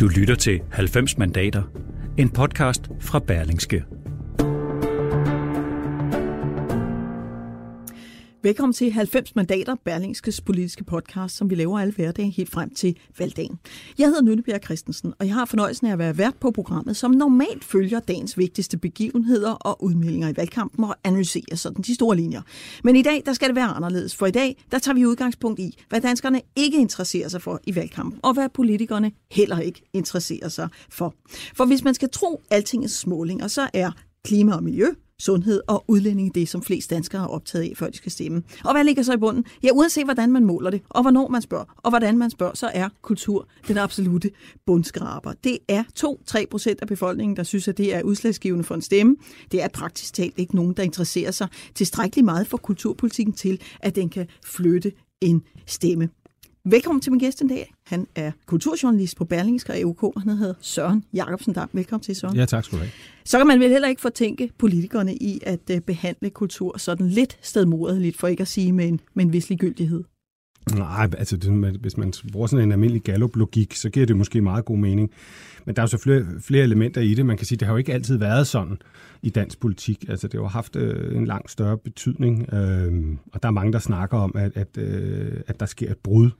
Du lytter til 90 mandater, en podcast fra Berlingske. Velkommen til 90 mandater, Berlingskes politiske podcast, som vi laver alle hverdage helt frem til valgdagen. Jeg hedder Nønnebjerg Christensen, og jeg har fornøjelsen af at være vært på programmet, som normalt følger dagens vigtigste begivenheder og udmeldinger i valgkampen og analyserer sådan de store linjer. Men i dag, der skal det være anderledes, for i dag, der tager vi udgangspunkt i, hvad danskerne ikke interesserer sig for i valgkampen, og hvad politikerne heller ikke interesserer sig for. For hvis man skal tro altingets målinger, så er klima og miljø, sundhed og udlænding det, som flest danskere har optaget af, før de skal stemme. Og hvad ligger så i bunden? Ja, uanset hvordan man måler det, og hvornår man spørger, og hvordan man spørger, så er kultur den absolute bundskraber. Det er 2-3 procent af befolkningen, der synes, at det er udslagsgivende for en stemme. Det er praktisk talt ikke nogen, der interesserer sig tilstrækkeligt meget for kulturpolitikken til, at den kan flytte en stemme. Velkommen til min gæst i dag. Han er kulturjournalist på Berlingske og EUK. Han hedder Søren Jacobsen Dam. Velkommen til, Søren. Ja, tak skal du have. Så kan man vel heller ikke fortænke politikerne i at øh, behandle kultur sådan lidt stedmoderligt, for ikke at sige med en, med en vis ligegyldighed. Nej, altså det, hvis man bruger sådan en almindelig gallup-logik, så giver det måske meget god mening. Men der er jo så flere, flere elementer i det. Man kan sige, det har jo ikke altid været sådan i dansk politik. Altså det har haft øh, en langt større betydning, øh, og der er mange, der snakker om, at, at, øh, at der sker et brud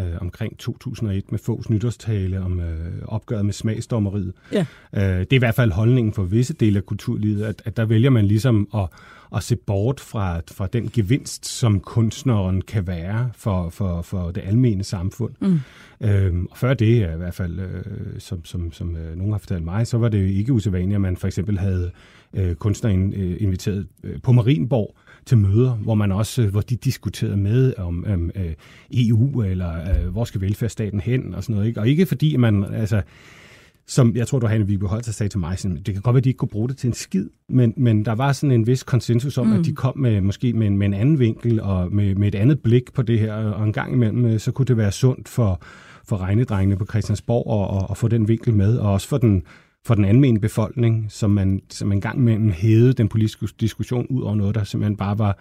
øh, omkring 2001 med Fogs nytårstale om øh, opgøret med smagsdommeriet. Ja. Øh, det er i hvert fald holdningen for visse dele af kulturlivet, at, at der vælger man ligesom at, at se bort fra, fra den gevinst, som kunstneren kan være for, for, for det almene samfund. Mm. Øhm, og før det, i hvert fald, øh, som, som, som øh, nogen har fortalt mig, så var det ikke usædvanligt, at man for eksempel havde øh, kunstnere øh, inviteret øh, på Marienborg til møder, hvor man også, hvor de diskuterede med om uh, EU, eller uh, hvor skal velfærdsstaten hen, og sådan noget. Ikke? Og ikke fordi man, altså, som jeg tror, du Hanne Vigbe Holter sagde til mig, sådan, det kan godt være, at de ikke kunne bruge det til en skid, men, men der var sådan en vis konsensus om, mm. at de kom med måske med en, med en anden vinkel og med, med et andet blik på det her, og en gang imellem, så kunne det være sundt for, for regnedrengene på Christiansborg at, at, at få den vinkel med, og også for den, for den almindelige befolkning, som man, som man gang imellem hævede den politiske diskussion ud over noget, der simpelthen bare var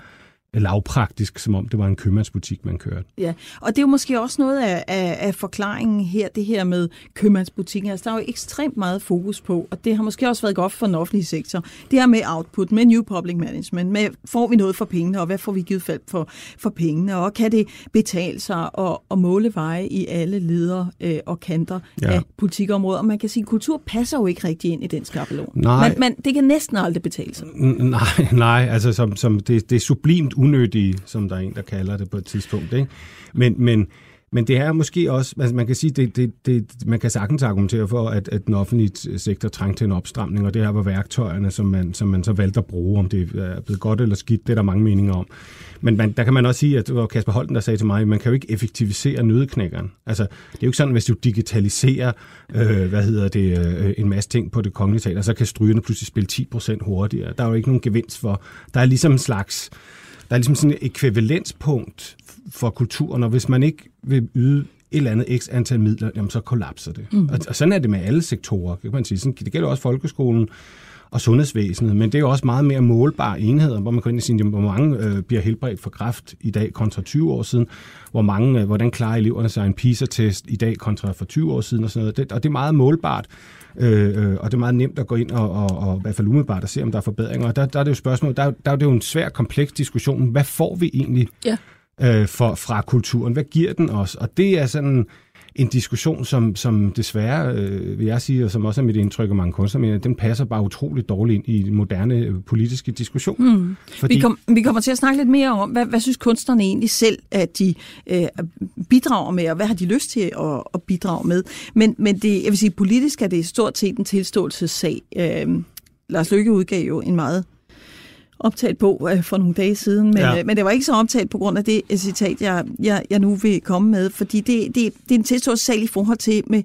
lavpraktisk, som om det var en købmandsbutik, man kørte. Ja, og det er jo måske også noget af, af, af forklaringen her, det her med købmandsbutikken. Altså, der er jo ekstremt meget fokus på, og det har måske også været godt for den offentlige sektor, det her med output, med new public management, med får vi noget for pengene, og hvad får vi givet fald for, for pengene, og kan det betale sig at, at måle veje i alle leder øh, og kanter ja. af politikområder. Og man kan sige, at kultur passer jo ikke rigtig ind i den skabelon. Nej. Men, men det kan næsten aldrig betale sig. Nej, nej altså som, som det, det er sublimt unødige, som der er en, der kalder det på et tidspunkt. Ikke? Men, men, men det er måske også, altså man kan sige, det, det, det, man kan sagtens argumentere for, at, at den offentlige sektor trængte til en opstramning, og det her var værktøjerne, som man, som man så valgte at bruge, om det er blevet godt eller skidt, det er der mange meninger om. Men man, der kan man også sige, at det var Kasper Holten, der sagde til mig, at man kan jo ikke effektivisere nødeknækkeren. Altså, det er jo ikke sådan, hvis du digitaliserer, øh, hvad hedder det, øh, en masse ting på det kongelige teater, så kan strygerne pludselig spille 10% hurtigere. Der er jo ikke nogen gevinst for. Der er ligesom en slags der er ligesom sådan et ekvivalenspunkt for kulturen, og hvis man ikke vil yde et eller andet x antal midler, jamen så kollapser det. Mm. Og, og sådan er det med alle sektorer, kan man sige. Sådan, det gælder også folkeskolen og sundhedsvæsenet, men det er jo også meget mere målbare enheder, hvor man kan ind og sige, hvor mange øh, bliver helbredt for kræft i dag kontra 20 år siden, hvor mange, øh, hvordan klarer eleverne sig en PISA-test i dag kontra for 20 år siden og sådan noget. Det, og det er meget målbart. Øh, øh, og det er meget nemt at gå ind og, og, og i hvert fald umiddelbart at se, om der er forbedringer. Og der, der er det jo spørgsmål, der, der er det jo en svær, kompleks diskussion. Hvad får vi egentlig ja. øh, for, fra kulturen? Hvad giver den os? Og det er sådan en diskussion, som, som desværre, øh, vil jeg sige, og som også er mit indtryk af mange kunstnere, men den passer bare utroligt dårligt ind i den moderne øh, politiske diskussion. Mm. Fordi... Vi, kom, vi kommer til at snakke lidt mere om, hvad, hvad synes kunstnerne egentlig selv, at de øh, bidrager med, og hvad har de lyst til at, at bidrage med. Men, men det, jeg vil sige, politisk er det stort set en tilståelsessag. Øh, Lars Løkke udgav jo en meget optaget på øh, for nogle dage siden, men, ja. øh, men det var ikke så optaget på grund af det citat, jeg, jeg, jeg nu vil komme med, fordi det, det, det er en tilståelsessag i forhold til med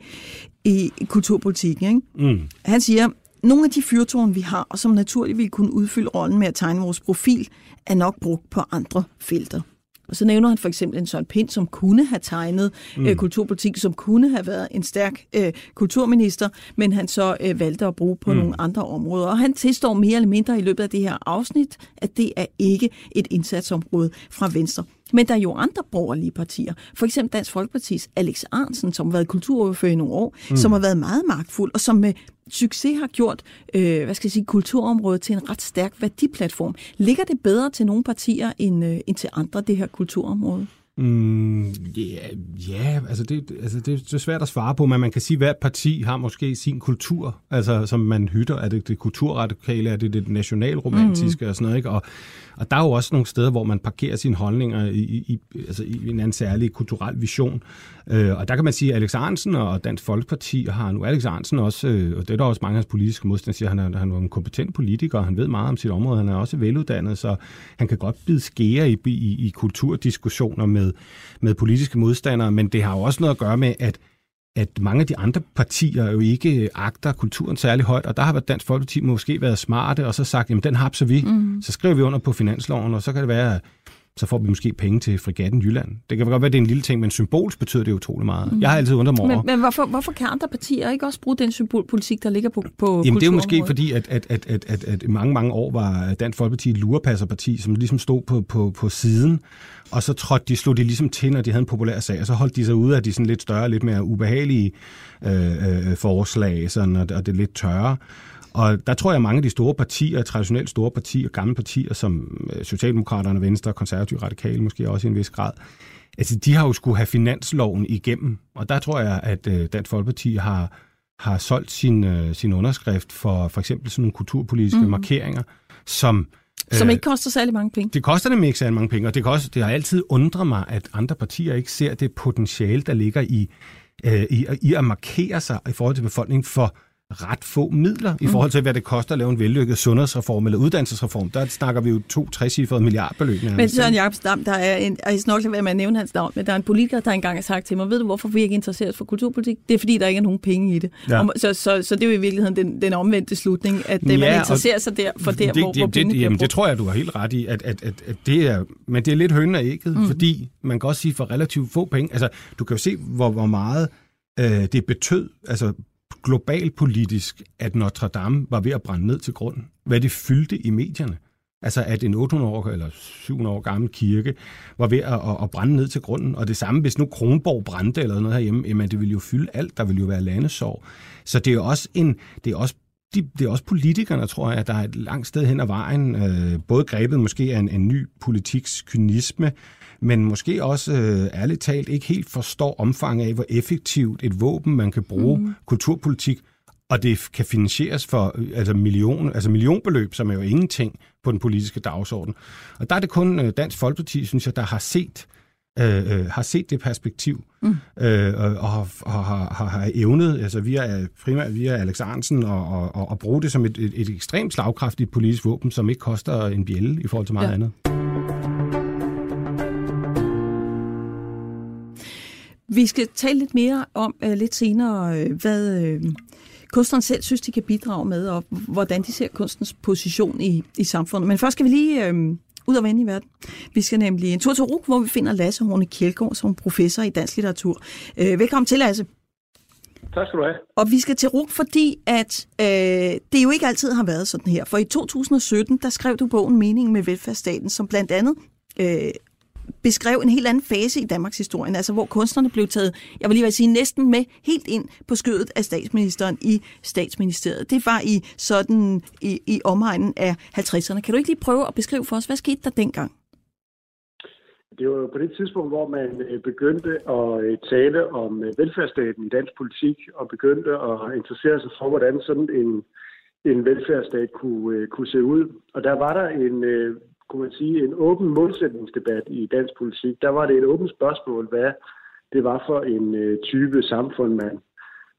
i kulturpolitikken. Ikke? Mm. Han siger, nogle af de fyrtårne, vi har, og som naturligt vil kunne udfylde rollen med at tegne vores profil, er nok brugt på andre felter. Og så nævner han for eksempel en Søren Pind, som kunne have tegnet mm. øh, kulturpolitik, som kunne have været en stærk øh, kulturminister, men han så øh, valgte at bruge på mm. nogle andre områder. Og han tilstår mere eller mindre i løbet af det her afsnit, at det er ikke et indsatsområde fra Venstre. Men der er jo andre borgerlige partier. For eksempel Dansk Folkepartis Alex Arnsen, som har været kulturordfører i nogle år, mm. som har været meget magtfuld, og som med succes har gjort øh, hvad skal jeg sige, kulturområdet til en ret stærk værdiplatform. Ligger det bedre til nogle partier end, øh, end til andre, det her kulturområde? Mm, yeah, ja, altså det, altså det, det er svært at svare på, men man kan sige, at hvert parti har måske sin kultur, altså som man hytter. Er det det kulturradikale, er det det nationalromantiske mm. og sådan noget, ikke? Og, og der er jo også nogle steder, hvor man parkerer sine holdninger i, i, altså i en anden særlig kulturel vision. Øh, og der kan man sige, at Alex Arnsen og Dansk Folkeparti har nu Alex Arnsen også, øh, og det er der også mange af hans politiske modstandere siger, han er, han er en kompetent politiker, han ved meget om sit område, han er også veluddannet, så han kan godt bide skære i, i, i kulturdiskussioner med, med politiske modstandere, men det har jo også noget at gøre med, at at mange af de andre partier jo ikke agter kulturen særlig højt, og der har Dansk Folkeparti måske været smarte, og så sagt, jamen den hapser vi, mm. så skriver vi under på finansloven, og så kan det være, så får vi måske penge til frigatten Jylland. Det kan godt være, det er en lille ting, men symbolsk betyder det utrolig meget. Mm. Jeg har altid undret mig over. Men, men hvorfor, hvorfor kan andre partier ikke også bruge den symbolpolitik, der ligger på, på Jamen det er jo måske fordi, at, at, at, at, at, at mange, mange år var Dansk Folkeparti et lurepasserparti, som ligesom stod på, på, på siden, og så trådte de, slog de ligesom til, når de havde en populær sag, og så holdt de sig ude af de sådan lidt større, lidt mere ubehagelige øh, øh, forslag, sådan, og, og det lidt tørre. Og der tror jeg, at mange af de store partier, traditionelt store partier, gamle partier, som øh, Socialdemokraterne, Venstre, Konservative, Radikale måske også i en vis grad, altså de har jo skulle have finansloven igennem. Og der tror jeg, at øh, Dansk Folkeparti har, har solgt sin, øh, sin underskrift for for eksempel sådan nogle kulturpolitiske mm. markeringer, som som ikke koster særlig mange penge. Det koster dem ikke særlig mange penge, og det, også, det har altid undret mig, at andre partier ikke ser det potentiale, der ligger i, i, i at markere sig i forhold til befolkningen for ret få midler i forhold til, hvad det koster at lave en vellykket sundhedsreform eller uddannelsesreform. Der snakker vi jo to trecifrede milliardbeløb. Men Søren Jacobs der er en, og jeg skal nok lade være med at nævne hans navn, men der er en politiker, der engang har sagt til mig, ved du, hvorfor vi ikke interesseret for kulturpolitik? Det er, fordi der ikke er nogen penge i det. Ja. Og, så, så, så det er jo i virkeligheden den, den omvendte slutning, at det, ja, man interesserer sig der, for der, det, hvor, det, hvor det, jamen, det tror jeg, du har helt ret i, at, at, at, at det er, men det er lidt hønne af ægget, mm. fordi man kan også sige, for relativt få penge, altså du kan jo se, hvor, hvor meget øh, det betød, altså globalt politisk, at Notre Dame var ved at brænde ned til grunden. Hvad det fyldte i medierne. Altså at en 800 år eller 700 år gammel kirke var ved at, at, at brænde ned til grunden. Og det samme, hvis nu Kronborg brændte eller noget herhjemme, jamen det ville jo fylde alt. Der ville jo være landesorg. Så det er jo også en, det er også de, det er også politikerne, tror jeg, der er et langt sted hen ad vejen, øh, både grebet måske af en, en ny politiks kynisme, men måske også øh, ærligt talt ikke helt forstår omfanget af, hvor effektivt et våben man kan bruge mm. kulturpolitik, og det kan finansieres for øh, altså, million, altså millionbeløb, som er jo ingenting på den politiske dagsorden. Og der er det kun øh, Dansk Folkeparti, synes jeg, der har set øh, øh, har set det perspektiv mm. øh, og, og har, har, har, har evnet, altså via, primært via Alex Arnsen, og, og, og bruge det som et, et, et ekstremt slagkraftigt politisk våben, som ikke koster en bjælle i forhold til meget ja. andet. Vi skal tale lidt mere om uh, lidt senere, uh, hvad uh, kunstneren selv synes, de kan bidrage med, og hvordan de ser kunstens position i, i samfundet. Men først skal vi lige uh, ud og vende i verden. Vi skal nemlig en tur til RUK, hvor vi finder Lasse Horne Kjeldgaard som professor i dansk litteratur. Uh, velkommen til, Lasse. Tak skal du have. Og vi skal til RUK, fordi at øh, det jo ikke altid har været sådan her. For i 2017, der skrev du bogen Meningen med velfærdsstaten, som blandt andet øh, beskrev en helt anden fase i Danmarks historie, altså hvor kunstnerne blev taget, jeg vil lige sige, næsten med helt ind på skødet af statsministeren i statsministeriet. Det var i sådan i, i omegnen af 50'erne. Kan du ikke lige prøve at beskrive for os, hvad skete der dengang? Det var jo på det tidspunkt, hvor man øh, begyndte at øh, tale om øh, velfærdsstaten i dansk politik, og begyndte at interessere sig for, hvordan sådan en, en velfærdsstat kunne, kunne se ud. Og der var der en kunne man sige, en åben målsætningsdebat i dansk politik. Der var det et åbent spørgsmål, hvad det var for en øh, type samfund, man,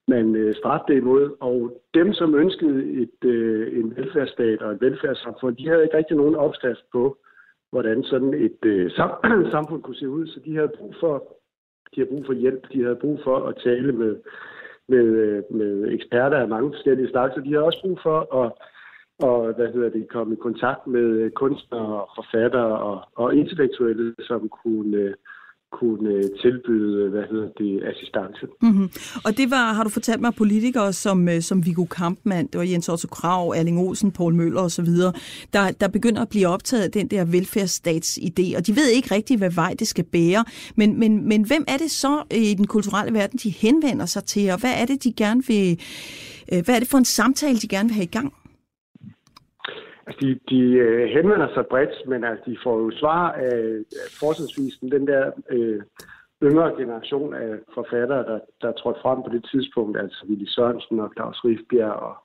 man øh, stræbte imod. Og dem, som ønskede et, øh, en velfærdsstat og et velfærdssamfund, de havde ikke rigtig nogen opskrift på, hvordan sådan et øh, sam- samfund kunne se ud. Så de havde brug for, de havde brug for hjælp, de havde brug for at tale med, med, øh, med eksperter af mange forskellige slags, og de havde også brug for at og hvad hedder det, komme i kontakt med øh, kunstnere, forfattere og, og intellektuelle, som kunne, øh, kunne øh, tilbyde, hvad hedder det, assistance. Mm-hmm. Og det var, har du fortalt mig, politikere som, som Viggo Kampmann, det var Jens Otto Krav, Erling Olsen, Poul Møller osv., der, der begynder at blive optaget af den der velfærdsstatsidé, og de ved ikke rigtigt, hvad vej det skal bære. Men, men, men hvem er det så i den kulturelle verden, de henvender sig til, og hvad er det, de gerne vil, hvad er det for en samtale, de gerne vil have i gang? Altså, de, de øh, henvender sig bredt, men altså, de får jo svar af fortsatvis den der øh, yngre generation af forfattere, der, der trådte frem på det tidspunkt, altså Willy Sørensen og Claus Rifbjerg og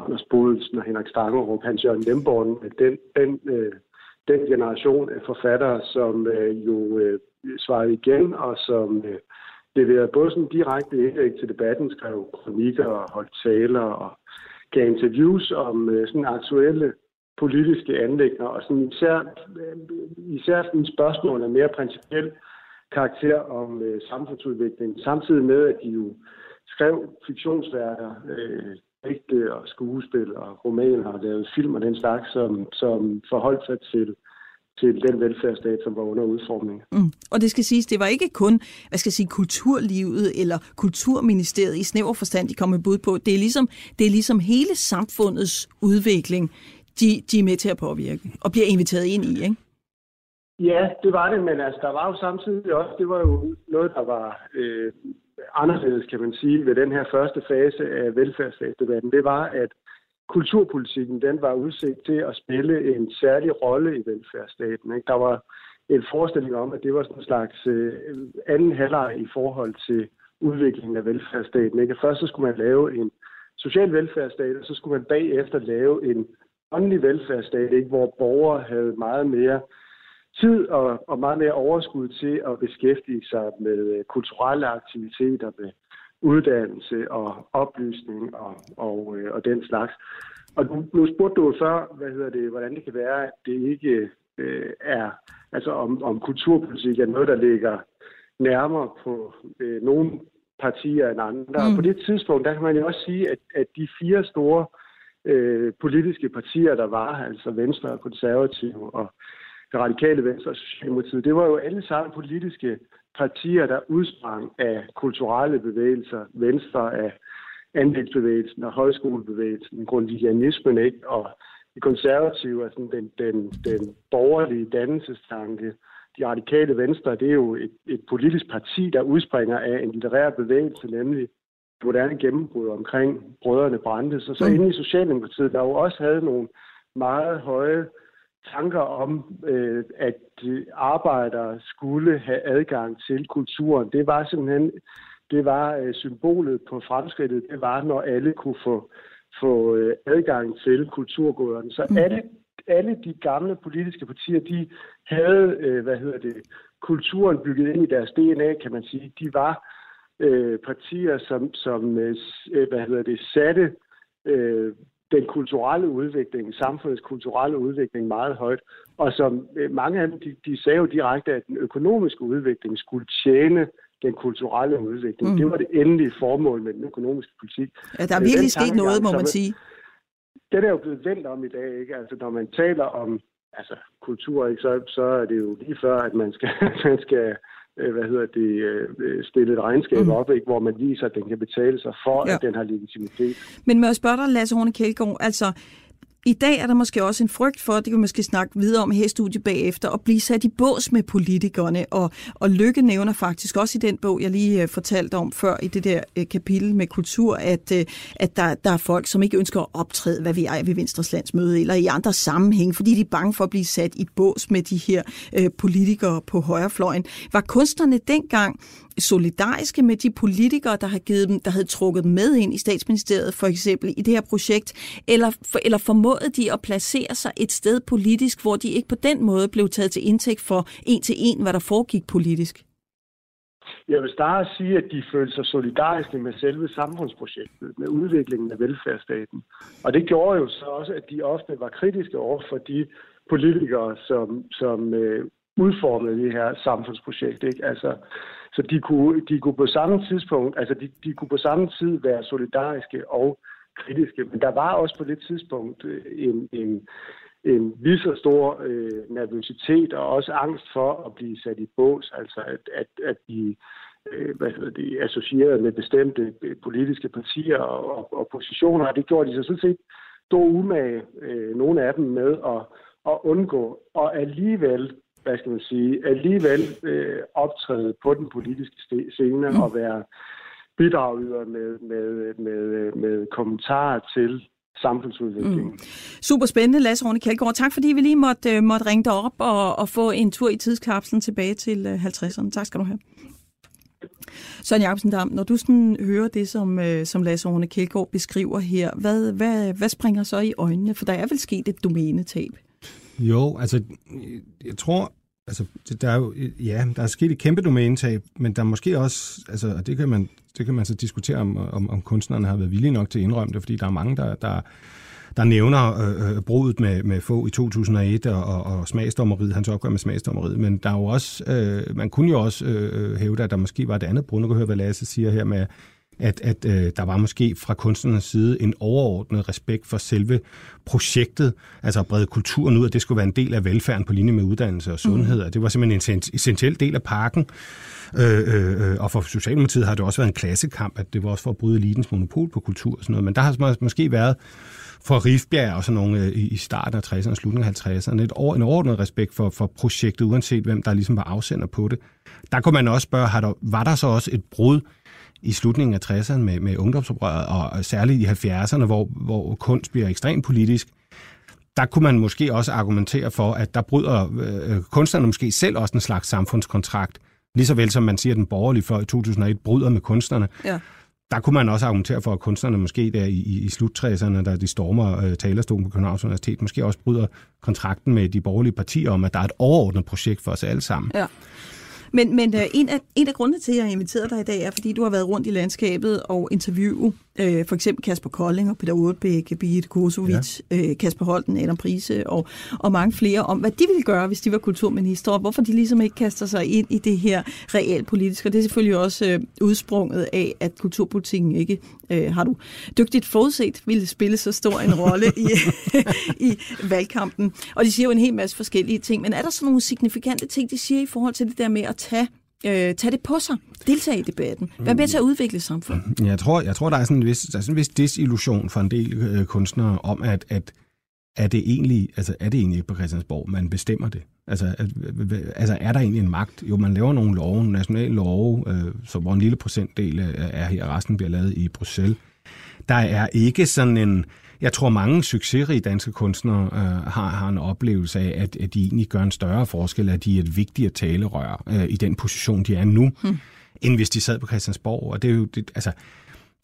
Anders Bodelsen og Henrik Stangerup, Hans Jørgen Lemborn, øh, den, den, øh, den generation af forfattere, som øh, jo øh, svarede igen, og som øh, leverede både sådan direkte indlæg til debatten, skrev kronikker og holdt taler og gav interviews om øh, sådan aktuelle politiske anlægner, og sådan især, øh, især sådan spørgsmål af mere principiel karakter om øh, samfundsudvikling, samtidig med, at de jo skrev fiktionsværker, øh, digte og skuespil og romaner og lavede film og den slags, som, som forholdt sig til til den velfærdsstat, som var under udformning. Mm. Og det skal siges, det var ikke kun hvad skal jeg sige, kulturlivet eller kulturministeriet i snæver forstand, de kom med bud på. Det er ligesom, det er ligesom hele samfundets udvikling, de, de er med til at påvirke og bliver inviteret ind i, ikke? Ja, det var det, men altså, der var jo samtidig også, det var jo noget, der var øh, anderledes, kan man sige, ved den her første fase af velfærdsstatsdebatten. Det var, at kulturpolitikken, den var udsigt til at spille en særlig rolle i velfærdsstaten. Ikke? Der var en forestilling om, at det var sådan en slags øh, anden halvleg i forhold til udviklingen af velfærdsstaten. Ikke? Først så skulle man lave en social velfærdsstat, og så skulle man bagefter lave en åndelig velfærdsstat, ikke? hvor borgere havde meget mere tid og, og meget mere overskud til at beskæftige sig med øh, kulturelle aktiviteter, med uddannelse og oplysning og, og, øh, og den slags. Og nu, nu spurgte du før, hvad hedder det, hvordan det kan være, at det ikke øh, er, altså om, om kulturpolitik er noget, der ligger nærmere på øh, nogle partier end andre. Mm. Og på det tidspunkt, der kan man jo også sige, at, at de fire store øh, Øh, politiske partier, der var, altså Venstre og Konservative og det radikale Venstre og Socialdemokratiet, det var jo alle sammen politiske partier, der udsprang af kulturelle bevægelser. Venstre af andelsbevægelsen og højskolebevægelsen, grundvigianismen, ikke? Og de konservative er sådan den, den, den borgerlige dannelsestanke. De radikale venstre, det er jo et, et politisk parti, der udspringer af en litterær bevægelse, nemlig moderne gennembrud omkring brødrene Brandes. Og så mm. inde i Socialdemokratiet, der jo også havde nogle meget høje tanker om, øh, at arbejdere skulle have adgang til kulturen. Det var simpelthen det var øh, symbolet på fremskridtet. Det var, når alle kunne få, få øh, adgang til kulturgoderne. Så mm. alle, alle de gamle politiske partier, de havde, øh, hvad hedder det, kulturen bygget ind i deres DNA, kan man sige. De var øh, partier, som, som øh, hvad hedder det, satte øh, den kulturelle udvikling, samfundets kulturelle udvikling meget højt. Og som øh, mange af dem, de, de sagde jo direkte, at den økonomiske udvikling skulle tjene den kulturelle udvikling. Mm. Det var det endelige formål med den økonomiske politik. Ja, der er virkelig sket noget, må man sige. Det er jo blevet vendt om i dag, ikke? Altså, når man taler om altså, kultur, ikke, så, så er det jo lige før, at man skal, man skal Øh, hvad hedder det, øh, stille et regnskab mm. op, ikke, hvor man viser, at den kan betale sig for, ja. at den har legitimitet. Men må jeg spørge dig, Lasse Horne Kjeldgaard, altså i dag er der måske også en frygt for, det kan vi måske snakke videre om her i studiet bagefter, at blive sat i bås med politikerne. Og, og Lykke nævner faktisk også i den bog, jeg lige øh, fortalte om før i det der øh, kapitel med kultur, at, øh, at der, der er folk, som ikke ønsker at optræde, hvad vi er ved Venstres landsmøde, eller i andre sammenhæng, fordi de er bange for at blive sat i bås med de her øh, politikere på højrefløjen. Var kunstnerne dengang solidariske med de politikere, der har givet dem, der havde trukket med ind i statsministeriet, for eksempel i det her projekt, eller, for, eller formåede de at placere sig et sted politisk, hvor de ikke på den måde blev taget til indtægt for en til en, hvad der foregik politisk? Jeg vil starte at sige, at de følte sig solidariske med selve samfundsprojektet, med udviklingen af velfærdsstaten. Og det gjorde jo så også, at de ofte var kritiske over for de politikere, som, som øh, udformede det her samfundsprojekt. Ikke? Altså, så de kunne, de kunne på samme tidspunkt, altså de, de kunne på samme tid være solidariske og kritiske. Men der var også på det tidspunkt øh, en, en, en lige så stor øh, nervøsitet og også angst for at blive sat i bås, altså at, at, at de øh, hvad hedder det, associeret med bestemte øh, politiske partier og, og, og positioner, og det gjorde de så sådan set stor umage, øh, nogle af dem med at, at undgå, og alligevel hvad skal man sige, alligevel øh, optræde på den politiske scene mm. og være bidragyder med, med, med, med kommentarer til samfundsudviklingen. Mm. Super spændende, Lasse Rune Kjeldgaard. Tak fordi vi lige måtte, øh, måtte ringe dig op og, og få en tur i tidskapslen tilbage til 50'erne. Øh, tak skal du have. Søren Jacobsen Dam, når du sådan hører det, som, øh, som Lasse Rune Kjeldgaard beskriver her, hvad, hvad, hvad springer så i øjnene? For der er vel sket et domænetab? Jo, altså, jeg tror, altså, der er jo, ja, der er sket et kæmpe domænetab, men der er måske også, altså, og det kan man, det kan man så diskutere, om, om, om kunstnerne har været villige nok til at indrømme det, fordi der er mange, der, der, der nævner øh, øh brudet med, med få i 2001 og, og, og smagsdommeriet, hans opgør med smagsdommeriet, men der er jo også, øh, man kunne jo også øh, øh hævde, at der måske var et andet brud. Nu kan høre, hvad Lasse siger her med, at, at øh, der var måske fra kunstnernes side en overordnet respekt for selve projektet, altså at brede kulturen ud, at det skulle være en del af velfærden på linje med uddannelse og sundhed. Mm. Det var simpelthen en essentiel del af parken. Øh, øh, øh, og for Socialdemokratiet har det også været en klassekamp, at det var også for at bryde elitens monopol på kultur og sådan noget. Men der har måske været for Rifbjerg og sådan nogle øh, i starten af 60'erne og slutningen af 50'erne, et en overordnet respekt for, for projektet, uanset hvem der ligesom var afsender på det. Der kunne man også spørge, har der, var der så også et brud i slutningen af 60'erne med, med ungdomsoprøret, og særligt i 70'erne, hvor, hvor kunst bliver ekstremt politisk, der kunne man måske også argumentere for, at der bryder øh, kunstnerne måske selv også en slags samfundskontrakt, lige så vel som man siger, at den borgerlige fløj i 2001 bryder med kunstnerne. Ja. Der kunne man også argumentere for, at kunstnerne måske der i, i slut-60'erne, da de stormer øh, talerstolen på Københavns Universitet, måske også bryder kontrakten med de borgerlige partier om, at der er et overordnet projekt for os alle sammen. Ja. Men, men øh, en, af, en af grundene til, at jeg har inviteret dig i dag, er, fordi du har været rundt i landskabet og interviewe uh, for eksempel Kasper Kolding og Peter Urtbæk, Birgit Kosovic, ja. uh, Kasper Holten, Adam Prise og, og mange flere om, hvad de ville gøre, hvis de var kulturminister, og hvorfor de ligesom ikke kaster sig ind i det her realpolitiske. Og det er selvfølgelig også uh, udsprunget af, at kulturpolitikken ikke, uh, har du dygtigt forudset, ville spille så stor en rolle i, i valgkampen. Og de siger jo en hel masse forskellige ting, men er der så nogle signifikante ting, de siger i forhold til det der med at tage øh, tage det på sig, deltage i debatten, være med til at udvikle samfundet. Mm-hmm. Jeg tror, jeg tror der er sådan en vis, der er sådan en vis desillusion for en del øh, kunstnere om, at, at er det egentlig, altså er det egentlig ikke på Christiansborg, man bestemmer det? Altså, at, altså er der egentlig en magt? Jo, man laver nogle love, nationale love, øh, så hvor en lille procentdel er her, resten bliver lavet i Bruxelles. Der er ikke sådan en, jeg tror, mange succesrige danske kunstnere øh, har, har en oplevelse af, at, at de egentlig gør en større forskel, at de er et vigtigere talerør øh, i den position, de er nu, hmm. end hvis de sad på Christiansborg. Og det er jo, det, altså,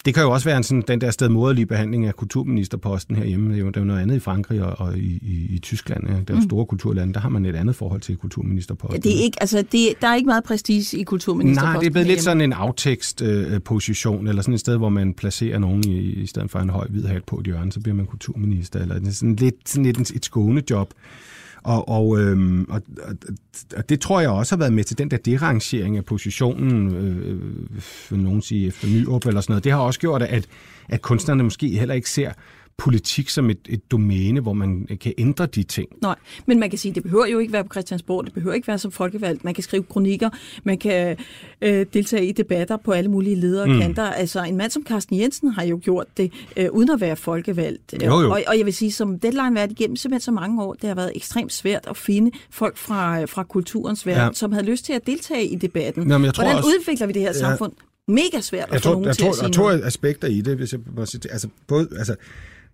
det kan jo også være en sådan, den der stedmoderlige behandling af kulturministerposten herhjemme. Det er jo, det er jo noget andet i Frankrig og, og i, i, i Tyskland. Ja. Det er jo mm. store kulturlande. Der har man et andet forhold til kulturministerposten. Ja, det er ikke, altså, det, der er ikke meget prestige i kulturministerposten. Nej, det er blevet lidt sådan en aftekstposition, øh, eller sådan et sted, hvor man placerer nogen i, i stedet for en høj hvid hat på et hjørne, så bliver man kulturminister. Eller sådan lidt, sådan lidt et skånejob. job og, og, øhm, og, og det tror jeg også har været med til den der derangering af positionen, øh, øh, for nogen sige efter Nyrup eller sådan noget. Det har også gjort, at, at kunstnerne måske heller ikke ser politik som et, et domæne, hvor man kan ændre de ting. Nej, men man kan sige, det behøver jo ikke være på Christiansborg, det behøver ikke være som folkevalgt. Man kan skrive kronikker, man kan øh, deltage i debatter på alle mulige ledere mm. kanter. Altså en mand som Carsten Jensen har jo gjort det, øh, uden at være folkevalgt. Jo, jo. Og, og jeg vil sige, som deadline været igennem simpelthen så mange år, det har været ekstremt svært at finde folk fra, fra kulturens verden, ja. som havde lyst til at deltage i debatten. Jamen, jeg tror Hvordan også, udvikler vi det her ja. samfund? Mega svært at jeg få tror, nogen jeg til tror, at sige Jeg tror, aspekter i det, hvis jeg må sige, altså, både, altså,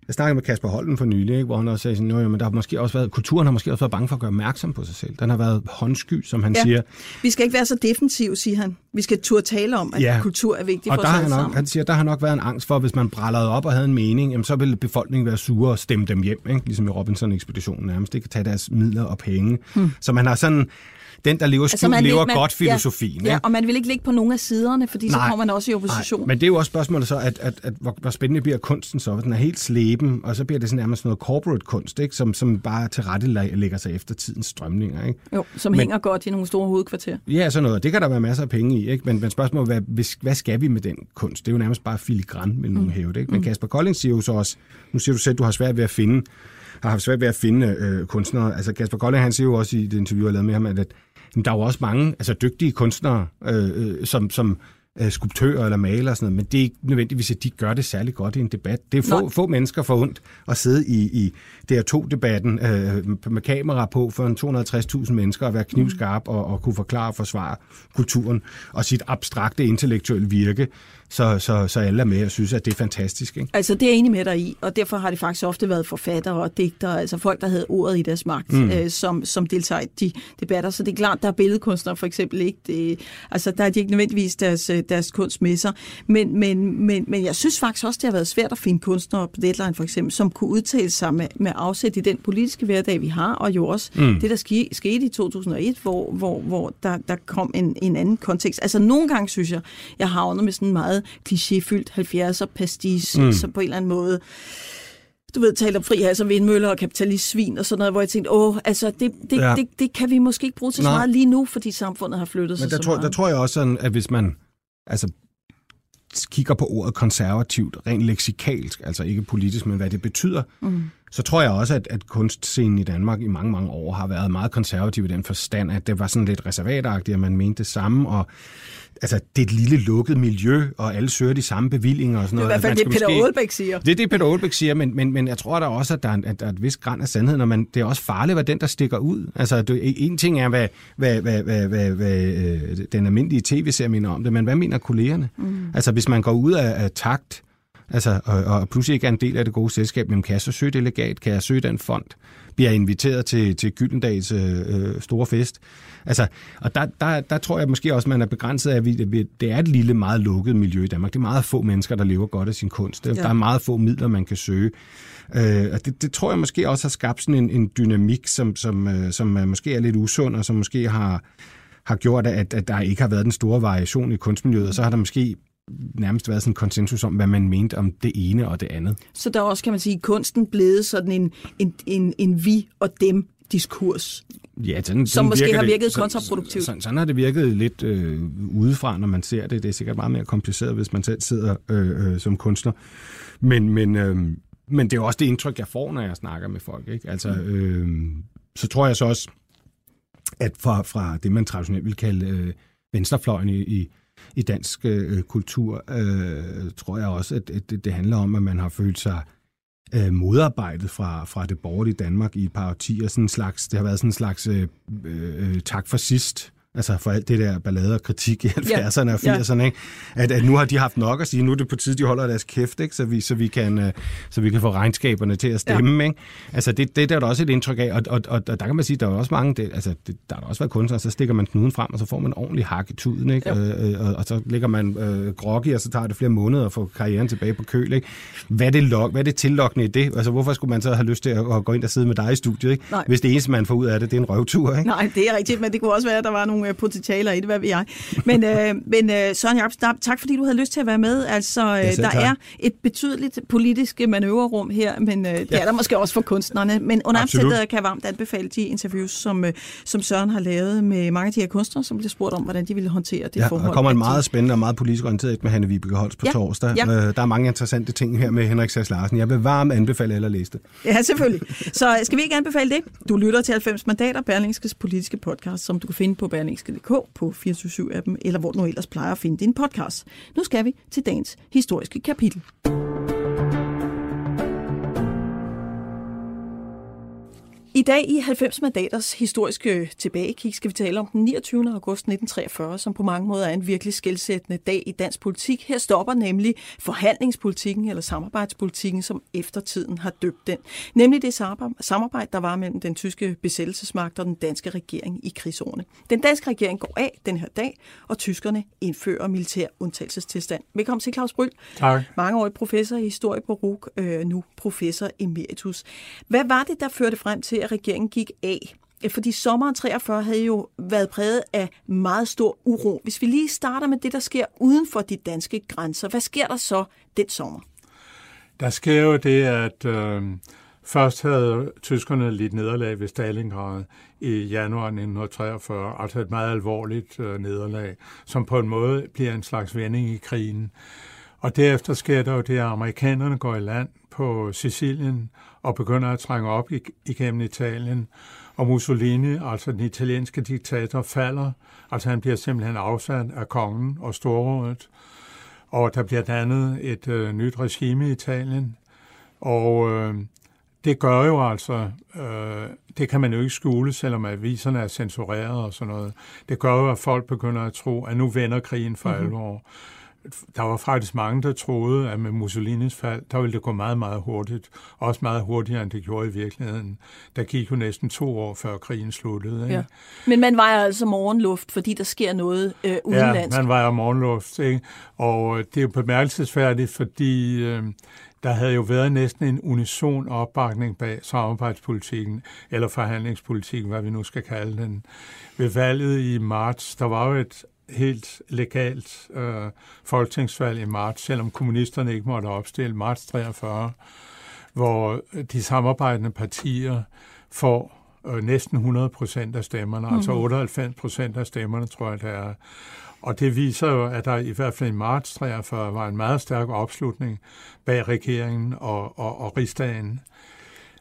jeg snakkede med Kasper Holten for nylig, ikke, hvor han også sagde sådan, jo, men der har måske også været, kulturen har måske også været bange for at gøre opmærksom på sig selv. Den har været håndsky, som han ja. siger. Vi skal ikke være så defensiv, siger han. Vi skal turde tale om, at ja. kultur er vigtig og for der os nok, sammen. Han siger, der har nok været en angst for, at hvis man brællede op og havde en mening, jamen, så ville befolkningen være sure og stemme dem hjem, ikke? ligesom i Robinson-ekspeditionen nærmest. Det kan tage deres midler og penge. Hmm. Så man har sådan den, der lever skjult, altså, lever man, godt filosofien. Ja, ja, og man vil ikke ligge på nogen af siderne, fordi nej, så kommer man også i opposition. Nej, men det er jo også spørgsmålet så, at, at, at hvor, hvor spændende bliver kunsten så, den er helt slæben, og så bliver det sådan nærmest noget corporate kunst, ikke? Som, som bare til rette lægger sig efter tidens strømninger. Ikke? Jo, som men, hænger godt i nogle store hovedkvarterer. Ja, sådan noget. Det kan der være masser af penge i, ikke? Men, men spørgsmålet er, hvad, hvad skal vi med den kunst? Det er jo nærmest bare filigran med nogle mm. hævde. Ikke? Men mm. Kasper Kolding siger jo så også, nu siger du selv, at du har svært ved at finde har haft svært ved at finde øh, kunstnere. Altså Kasper Kolding, han siger jo også i det interview, jeg lavede med ham, at, at der er jo også mange altså, dygtige kunstnere, øh, øh som, som øh, skulptører eller malere og sådan noget, men det er ikke nødvendigvis, at de gør det særlig godt i en debat. Det er få, få mennesker for ondt at sidde i, i DR2-debatten øh, med kamera på for en 250.000 mennesker og være knivskarp og, og kunne forklare og forsvare kulturen og sit abstrakte intellektuelle virke så, så, så alle er med og synes, at det er fantastisk. Ikke? Altså, det er jeg enig med dig i, og derfor har det faktisk ofte været forfattere og digtere, altså folk, der havde ordet i deres magt, mm. øh, som, som deltager i de debatter. Så det er klart, der er billedkunstnere for eksempel ikke. Det, altså, der er de ikke nødvendigvis deres, øh, deres kunst med sig. Men, men, men, men jeg synes faktisk også, det har været svært at finde kunstnere på Deadline for eksempel, som kunne udtale sig med, med afsæt i den politiske hverdag, vi har, og jo også mm. det, der ske, skete i 2001, hvor, hvor, hvor der, der kom en, en anden kontekst. Altså, nogle gange synes jeg, jeg havner med sådan meget meget klichéfyldt 70'er pastis, mm. som på en eller anden måde du ved, taler om frihals og vindmøller og kapitalistsvin og sådan noget, hvor jeg tænkte, åh, altså, det, det, ja. det, det kan vi måske ikke bruge til så meget lige nu, fordi samfundet har flyttet Men sig der så tror, meget. der tror jeg også, sådan, at hvis man altså, kigger på ordet konservativt, rent leksikalsk, altså ikke politisk, men hvad det betyder, mm. Så tror jeg også, at, at kunstscenen i Danmark i mange, mange år har været meget konservativ i den forstand, at det var sådan lidt reservatagtigt, at man mente det samme, og altså, det er et lille lukket miljø, og alle søger de samme bevillinger og sådan noget. Det er i hvert fald det, Peter måske... Aalbæk siger. Det er det, Peter Aalbæk siger, men, men, men jeg tror der også, at der er, at der er et vis græn af sandhed, når man, det er også farligt, hvad den, der stikker ud. Altså, det, en ting er, hvad, hvad, hvad, hvad, hvad, hvad øh, den almindelige tv-serie mener om det, men hvad mener kollegerne? Mm. Altså, hvis man går ud af, af takt, altså, og, og pludselig ikke er en del af det gode selskab, jamen kan jeg så søge delegat? Kan jeg søge den fond? Bliver jeg inviteret til, til Gyldendals øh, øh store fest? Altså, og der, der, der tror jeg måske også, at man er begrænset af, at vi, det er et lille, meget lukket miljø i Danmark. Det er meget få mennesker, der lever godt af sin kunst. Ja. Der er meget få midler, man kan søge. Øh, og det, det tror jeg måske også har skabt sådan en, en dynamik, som, som, øh, som måske er lidt usund, og som måske har, har gjort, at, at der ikke har været den store variation i kunstmiljøet, og så har der måske nærmest været sådan en konsensus om, hvad man mente om det ene og det andet. Så der er også, kan man sige, kunsten blevet sådan en, en, en, en vi og dem diskurs. Ja, sådan, som måske har virket det, kontraproduktivt. Sådan, sådan har det virket lidt øh, udefra, når man ser det. Det er sikkert meget mere kompliceret, hvis man selv sidder øh, øh, som kunstner. Men, men, øh, men det er også det indtryk, jeg får, når jeg snakker med folk. Ikke? Altså, øh, så tror jeg så også, at fra, fra det, man traditionelt vil kalde øh, venstrefløjen i, i, i dansk øh, kultur, øh, tror jeg også, at, at det, det handler om, at man har følt sig øh, modarbejdet fra, fra det borgerlige Danmark i et par årtier. Sådan en slags, det har været sådan en slags øh, øh, øh tak for sidst Altså for alt det der ballade og kritik i 70'erne og 80'erne, ikke? At, at nu har de haft nok at sige, nu er det på tide, de holder deres kæft, ikke? Så, vi, så, vi kan, uh, så vi kan få regnskaberne til at stemme. Ja. Ikke? Altså det, det der er der også et indtryk af, og, og, og, og der kan man sige, der er også mange, det, altså det, der har også været kunstnere, så stikker man knuden frem, og så får man ordentlig hak i tuden, ikke? Og, og, og, så ligger man øh, groggy, og så tager det flere måneder at få karrieren tilbage på køl. Ikke? Hvad, er det lok, hvad er det tillokkende i det? Altså hvorfor skulle man så have lyst til at, at gå ind og sidde med dig i studiet, ikke? Hvis det eneste, man får ud af det, det er en røvtur, ikke? Nej, det er rigtigt, men det kunne også være, at der var nogle øh, potentialer i det, hvad ved jeg. Men, øh, men øh, Søren Jacobs, tak fordi du havde lyst til at være med. Altså, øh, ja, der tak. er et betydeligt politisk manøvrerum her, men øh, det ja. er der måske også for kunstnerne. Men under omstændigheder kan jeg varmt anbefale de interviews, som, øh, som Søren har lavet med mange af de her kunstnere, som bliver spurgt om, hvordan de ville håndtere det ja, forhold. der kommer en meget spændende og meget politisk orienteret med Hanne Vibeke Holst på ja. torsdag. Ja. Øh, der er mange interessante ting her med Henrik Sass Larsen. Jeg vil varmt anbefale alle at læse det. Ja, selvfølgelig. Så skal vi ikke anbefale det? Du lytter til 90 mandater, Berlingskes politiske podcast, som du kan finde på berlingske.dk på 24-7-appen, eller hvor du nu ellers plejer at finde din podcast. Nu skal vi til dagens historiske kapitel. I dag i 90 mandaters historiske tilbagekig skal vi tale om den 29. august 1943, som på mange måder er en virkelig skældsættende dag i dansk politik. Her stopper nemlig forhandlingspolitikken eller samarbejdspolitikken, som eftertiden har døbt den. Nemlig det samarbejde, der var mellem den tyske besættelsesmagt og den danske regering i krigsårene. Den danske regering går af den her dag, og tyskerne indfører militær undtagelsestilstand. Velkommen til Claus Bryl. Tak. Mangeårig professor i historie på RUG, øh, nu professor emeritus. Hvad var det, der førte frem til, regeringen gik af. Fordi sommeren 43 havde jo været præget af meget stor uro. Hvis vi lige starter med det, der sker uden for de danske grænser. Hvad sker der så den sommer? Der sker jo det, at øh, først havde tyskerne lidt nederlag ved Stalingrad i januar 1943, altså et meget alvorligt øh, nederlag, som på en måde bliver en slags vending i krigen. Og derefter sker der jo det, at amerikanerne går i land på Sicilien og begynder at trænge op igennem Italien. Og Mussolini, altså den italienske diktator, falder. Altså han bliver simpelthen afsat af kongen og storrådet. Og der bliver dannet et øh, nyt regime i Italien. Og øh, det gør jo altså, øh, det kan man jo ikke skjule, selvom aviserne er censureret og sådan noget. Det gør jo, at folk begynder at tro, at nu vender krigen for mm-hmm. alvor der var faktisk mange, der troede, at med Mussolinis fald, der ville det gå meget, meget hurtigt. Også meget hurtigere, end det gjorde i virkeligheden. Der gik jo næsten to år, før krigen sluttede. Ikke? Ja. Men man vejer altså morgenluft, fordi der sker noget øh, udenlandsk. Ja, man vejer morgenluft. Ikke? Og det er jo bemærkelsesværdigt, fordi øh, der havde jo været næsten en unison opbakning bag samarbejdspolitikken, eller forhandlingspolitikken, hvad vi nu skal kalde den. Ved valget i marts, der var jo et helt legalt øh, folketingsvalg i marts, selvom kommunisterne ikke måtte opstille marts 43, hvor de samarbejdende partier får øh, næsten 100 procent af stemmerne, mm. altså 98 mhm. procent af stemmerne, tror jeg det er. Og det viser jo, at der i hvert fald i marts 43 var en meget stærk opslutning bag regeringen og, og, og rigsdagen.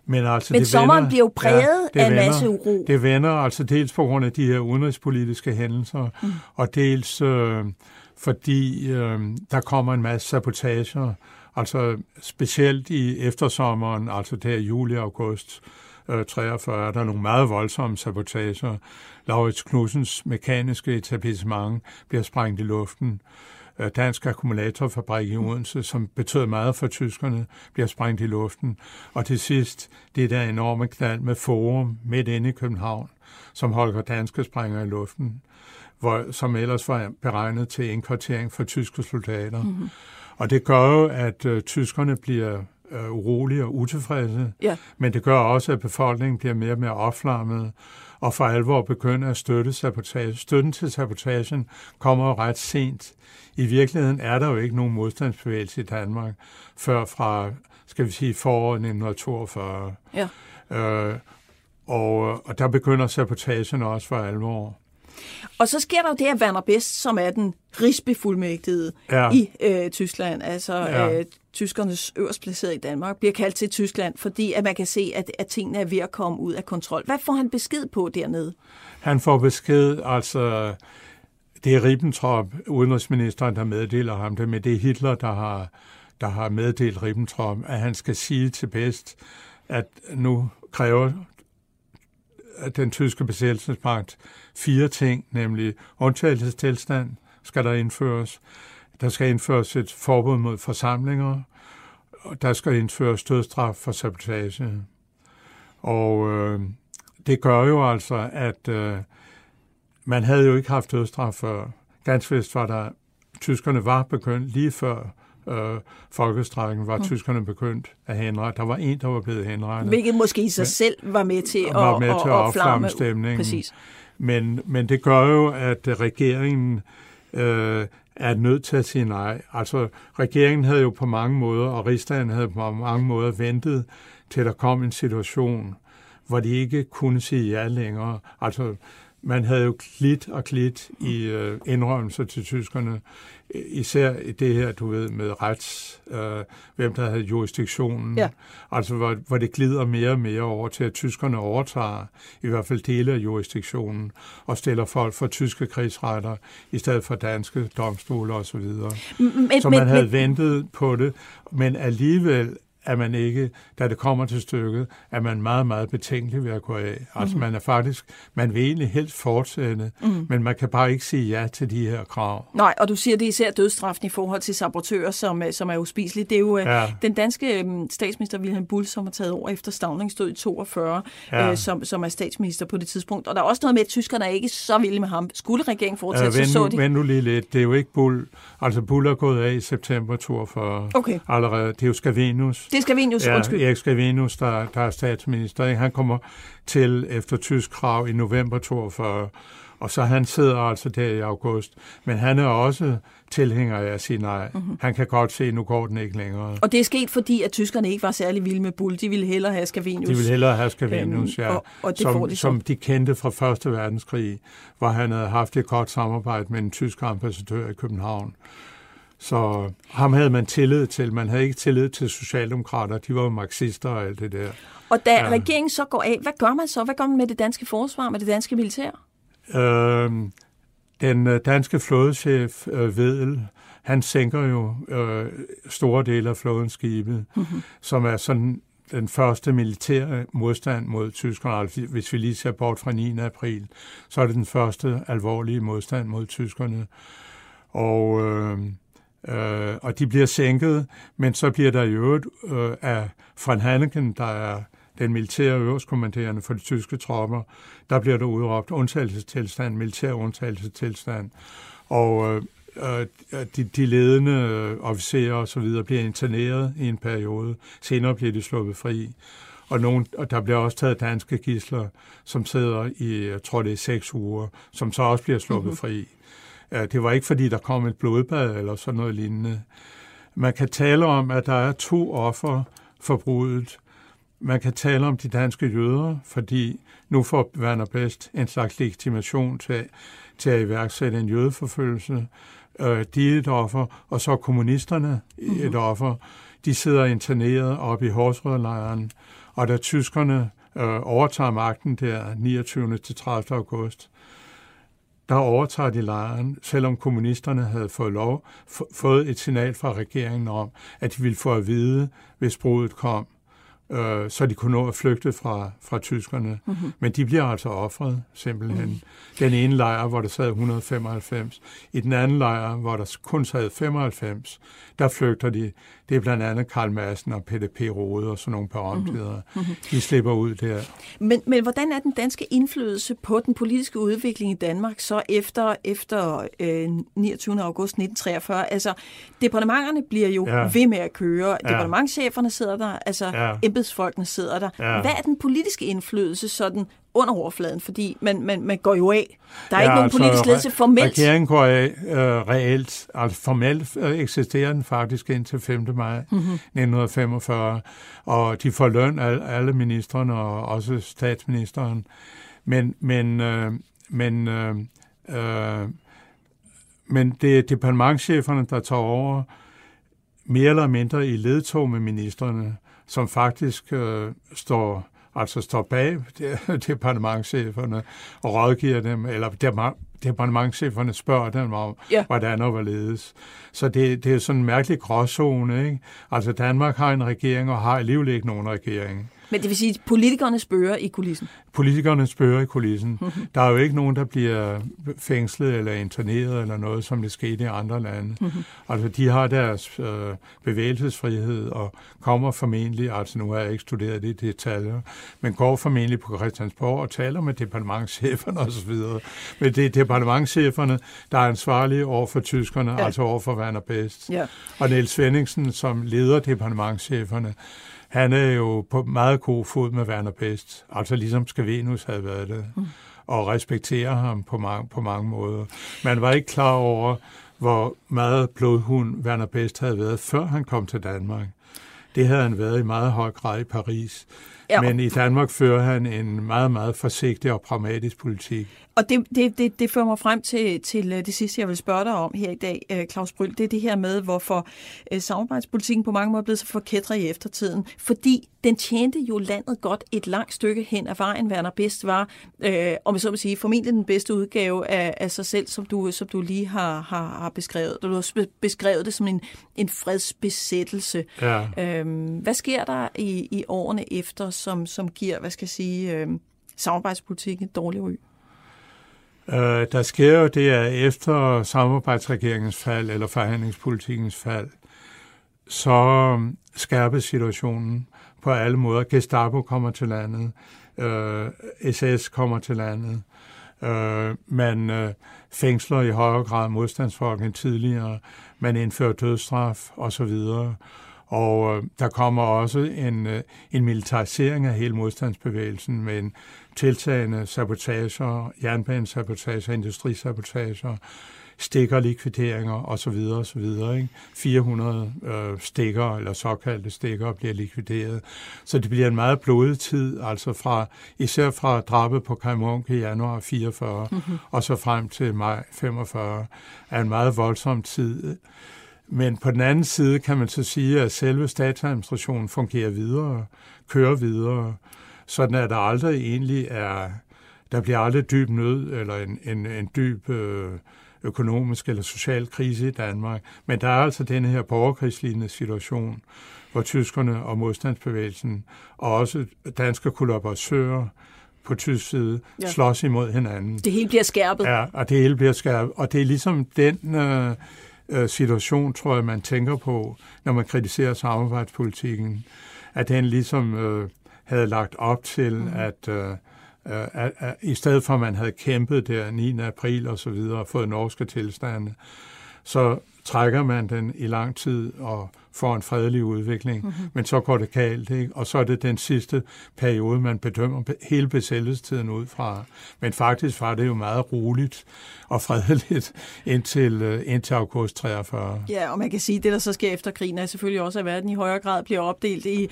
Men, altså, Men det sommeren vender, bliver jo præget ja, af en masse uro. Det vender altså dels på grund af de her udenrigspolitiske hændelser, mm. og dels øh, fordi øh, der kommer en masse sabotager, altså specielt i eftersommeren, altså der juli og august øh, 43, er der nogle meget voldsomme sabotager. Laurits Knudsens mekaniske etablissement bliver sprængt i luften. Øh, dansk akkumulatorfabrik i Odense, som betød meget for tyskerne, bliver sprængt i luften. Og til sidst det der enorme knald med Forum midt inde i København, som Holger Danske sprænger i luften, hvor, som ellers var beregnet til indkvartering for tyske soldater. Mm-hmm. Og det gør jo, at øh, tyskerne bliver øh, urolige og utilfredse, ja. men det gør også, at befolkningen bliver mere og mere opflammet, og for alvor begynder at støtte sabotage. Støtten til sabotagen kommer ret sent. I virkeligheden er der jo ikke nogen modstandsbevægelse i Danmark før fra, skal vi sige, foråret 1942. Ja. Øh, og, og der begynder sabotagen også for alvor. Og så sker der jo det, at Werner Best, som er den rigsbefuldmægtigede ja. i øh, Tyskland, altså ja. øh, tyskernes øverst placeret i Danmark, bliver kaldt til Tyskland, fordi at man kan se, at, at tingene er ved at komme ud af kontrol. Hvad får han besked på dernede? Han får besked, altså det er Ribbentrop, udenrigsministeren, der meddeler ham det, men det er Hitler, der har, der har meddelt Ribbentrop, at han skal sige til Best, at nu kræver den tyske besættelsesmagt fire ting, nemlig undtagelsestilstand skal der indføres, der skal indføres et forbud mod forsamlinger, og der skal indføres dødstraf for sabotage. Og øh, det gør jo altså, at øh, man havde jo ikke haft dødstraf før. Ganske vist var der, tyskerne var begyndt lige før øh, folkestrækken var mm. tyskerne begyndt at henrette. Der var en, der var blevet henrettet. Hvilket måske i sig Men, selv var med til at, var med til at, at opflamme stemningen. Præcis. Men, men det gør jo, at regeringen øh, er nødt til at sige nej. Altså, regeringen havde jo på mange måder, og rigsdagen havde på mange måder ventet til der kom en situation, hvor de ikke kunne sige ja længere. Altså, man havde jo klit og klit i øh, indrømmelser til tyskerne, især i det her, du ved, med rets, øh, hvem der havde jurisdiktionen. Ja. Altså, hvor, hvor det glider mere og mere over til, at tyskerne overtager i hvert fald dele af jurisdiktionen og stiller folk for tyske krigsretter i stedet for danske domstole osv. Men, Så man men, havde men, ventet på det, men alligevel er man ikke, da det kommer til stykket, er man meget, meget betænkelig ved at gå af. Altså mm. man er faktisk, man vil egentlig helst fortsætte, mm. men man kan bare ikke sige ja til de her krav. Nej, og du siger, det er især dødstraften i forhold til sabotører, som, øh, som er uspiselige. Det er jo øh, ja. den danske øhm, statsminister Wilhelm Bull, som har taget over efter Stavning stod i 42, ja. øh, som, som er statsminister på det tidspunkt. Og der er også noget med, at tyskerne er ikke så vilde med ham. Skulle regeringen fortsætte, ja, så så de... Vend nu lige lidt. Det er jo ikke Bull. Altså Bull er gået af i september 42 okay. allerede. Det er jo Scavenius det er Scavenius, ja, undskyld. Erik Scavenius, der, der er statsminister. Ikke? Han kommer til efter tysk krav i november 42, og så han sidder altså der i august. Men han er også tilhænger af at sige nej. Mm-hmm. Han kan godt se, at nu går den ikke længere. Og det er sket, fordi at tyskerne ikke var særlig vilde med Bull. De ville hellere have Scavenius. De ville hellere have Scavenius, øhm, ja. Og, og det som, de som de kendte fra Første Verdenskrig, hvor han havde haft et godt samarbejde med en tysk ambassadør i København. Så ham havde man tillid til. Man havde ikke tillid til socialdemokrater. De var jo marxister og alt det der. Og da ja. regeringen så går af, hvad gør man så? Hvad gør man med det danske forsvar, med det danske militær? Øh, den danske flådechef, øh, Vedel, han sænker jo øh, store dele af flådens skibe, mm-hmm. som er sådan den første militære modstand mod tyskerne. Altså, hvis vi lige ser bort fra 9. april, så er det den første alvorlige modstand mod tyskerne. Og, øh, øh, og de bliver sænket, men så bliver der jo øh, af von Hanneken, der er den militære øverstkommanderende for de tyske tropper, der bliver der udråbt undtagelsestilstand, militær undtagelsestilstand. Og øh, øh, de, de ledende officerer og så videre bliver interneret i en periode. Senere bliver de sluppet fri. Og, nogen, og der bliver også taget danske gisler, som sidder i, jeg tror det er seks uger, som så også bliver sluppet mm-hmm. fri. Det var ikke fordi, der kom et blodbad eller sådan noget lignende. Man kan tale om, at der er to offer for brudet. Man kan tale om de danske jøder, fordi nu får Werner Best en slags legitimation til, til at iværksætte en jødeforfølgelse. Øh, de er et offer, og så kommunisterne mm-hmm. et offer. De sidder interneret oppe i Horsrødlejren, og da tyskerne øh, overtager magten der 29. til 30. august, der overtager de lejren, selvom kommunisterne havde fået lov, fået et signal fra regeringen om, at de ville få at vide, hvis brudet kom, øh, så de kunne nå at flygte fra, fra tyskerne. Mm-hmm. Men de bliver altså offret, simpelthen. Mm. Den ene lejr, hvor der sad 195. I den anden lejr, hvor der kun sad 95, der flygter de. Det er blandt andet Karl Madsen og PDP Rode og sådan nogle berømtheder. Mm-hmm. De slipper ud der. Men, men hvordan er den danske indflydelse på den politiske udvikling i Danmark så efter, efter øh, 29. august 1943? Altså, departementerne bliver jo ja. ved med at køre. Ja. Departementcheferne sidder der, altså ja. embedsfolkene sidder der. Ja. Hvad er den politiske indflydelse sådan under overfladen, fordi man, man, man går jo af. Der er ja, ikke nogen altså, politisk ledelse formelt. Regeringen går af øh, reelt, altså formelt øh, eksisterer den faktisk indtil 5. maj mm-hmm. 1945, og de får løn af alle ministerne og også statsministeren. Men, men, øh, men, øh, øh, men det er departementcheferne, der tager over mere eller mindre i ledtog med ministerne, som faktisk øh, står altså står bag departementcheferne og rådgiver dem, eller departementcheferne spørger dem om, ja. hvordan og hvorledes. Så det, det er sådan en mærkelig gråzone. Ikke? Altså Danmark har en regering og har alligevel ikke nogen regering. Men det vil sige, at politikerne spørger i kulissen? Politikerne spørger i kulissen. Mm-hmm. Der er jo ikke nogen, der bliver fængslet eller interneret eller noget, som det skete i andre lande. Mm-hmm. Altså, de har deres øh, bevægelsesfrihed og kommer formentlig, altså nu har jeg ikke studeret det i detaljer, men går formentlig på Christiansborg og taler med departementcheferne osv. Men det er departementcheferne, der er ansvarlige over for tyskerne, ja. altså over for Werner Best. Ja. Og Niels Svendingsen, som leder departementcheferne, han er jo på meget god fod med Werner Best, altså ligesom Skavenus havde været det, mm. og respekterer ham på mange, på mange måder. Man var ikke klar over, hvor meget blodhund Werner Best havde været, før han kom til Danmark. Det havde han været i meget høj grad i Paris. Ja. Men i Danmark fører han en meget, meget forsigtig og pragmatisk politik. Og det, det, det, det fører mig frem til, til øh, det sidste, jeg vil spørge dig om her i dag, øh, Claus Bryl. Det er det her med, hvorfor øh, samarbejdspolitikken på mange måder er blevet så forkætret i eftertiden. Fordi den tjente jo landet godt et langt stykke hen af vejen. Werner Best var, øh, om jeg så vil sige, formentlig den bedste udgave af, af sig selv, som du, som du lige har, har, har beskrevet. Du har beskrevet det som en, en fredsbesættelse. Ja. Øhm, hvad sker der i, i årene efter, som, som giver, hvad skal jeg sige, øh, samarbejdspolitikken et dårligt ry? Øh, der sker jo det, at efter samarbejdsregeringens fald, eller forhandlingspolitikens fald, så øh, skærpes situationen på alle måder. Gestapo kommer til landet, øh, SS kommer til landet, øh, man øh, fængsler i højere grad modstandsfolk end tidligere, man indfører dødsstraf osv., og øh, der kommer også en, øh, en militarisering af hele modstandsbevægelsen med en tiltagende sabotager, jernbanesabotager, industrisabotager, stikkerlikvideringer osv. osv. Ikke? 400 øh, stikker eller såkaldte stikker bliver likvideret. Så det bliver en meget blodig tid, altså fra, især fra drabet på Kai Munk i januar 44 mm-hmm. og så frem til maj 45, er en meget voldsom tid Men på den anden side kan man så sige, at selve statsadministrationen fungerer videre, kører videre, sådan at der aldrig egentlig er, der bliver aldrig dyb nød eller en, en, en dyb øh, økonomisk eller social krise i Danmark. Men der er altså denne her borgerkrigslignende situation, hvor tyskerne og modstandsbevægelsen og også danske kollaboratører på tysk side ja. slås imod hinanden. Det hele bliver skærpet. Ja, og det hele bliver skærpet. Og det er ligesom den øh, øh, situation, tror jeg, man tænker på, når man kritiserer samarbejdspolitikken, at den ligesom øh, havde lagt op til, mm. at, øh, at, at, at i stedet for at man havde kæmpet der 9. april og så videre og fået norske tilstande, så trækker man den i lang tid og får en fredelig udvikling, mm-hmm. men så går det galt, ikke? og så er det den sidste periode, man bedømmer hele besættelsestiden ud fra. Men faktisk var det jo meget roligt og fredeligt indtil, øh, indtil august 43. Ja, og man kan sige, at det, der så sker efter krigen, er selvfølgelig også, at verden i højere grad bliver opdelt i,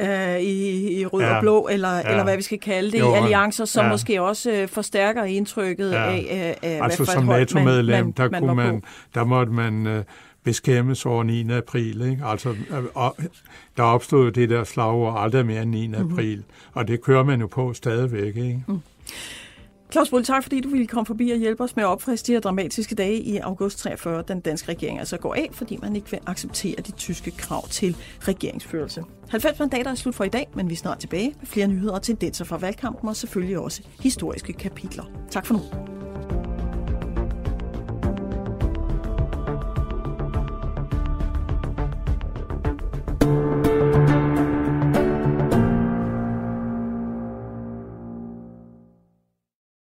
øh, i, i rød ja. og blå, eller, ja. eller hvad vi skal kalde det, jo, i alliancer, som ja. måske også øh, forstærker indtrykket ja. af, af altså, hvad for som NATO-medlem, der, man, kunne man, der måtte man øh, beskæmmes over 9. april. Ikke? Altså, øh, og, der opstod det der slagord aldrig mere end 9. Mm-hmm. april, og det kører man jo på stadigvæk. Ikke? Mm. Claus Bull, tak fordi du ville komme forbi og hjælpe os med at opfriske de her dramatiske dage i august 43, den danske regering altså går af, fordi man ikke vil acceptere de tyske krav til regeringsførelse. 90 mandater er slut for i dag, men vi er snart tilbage med flere nyheder og tendenser fra valgkampen og selvfølgelig også historiske kapitler. Tak for nu.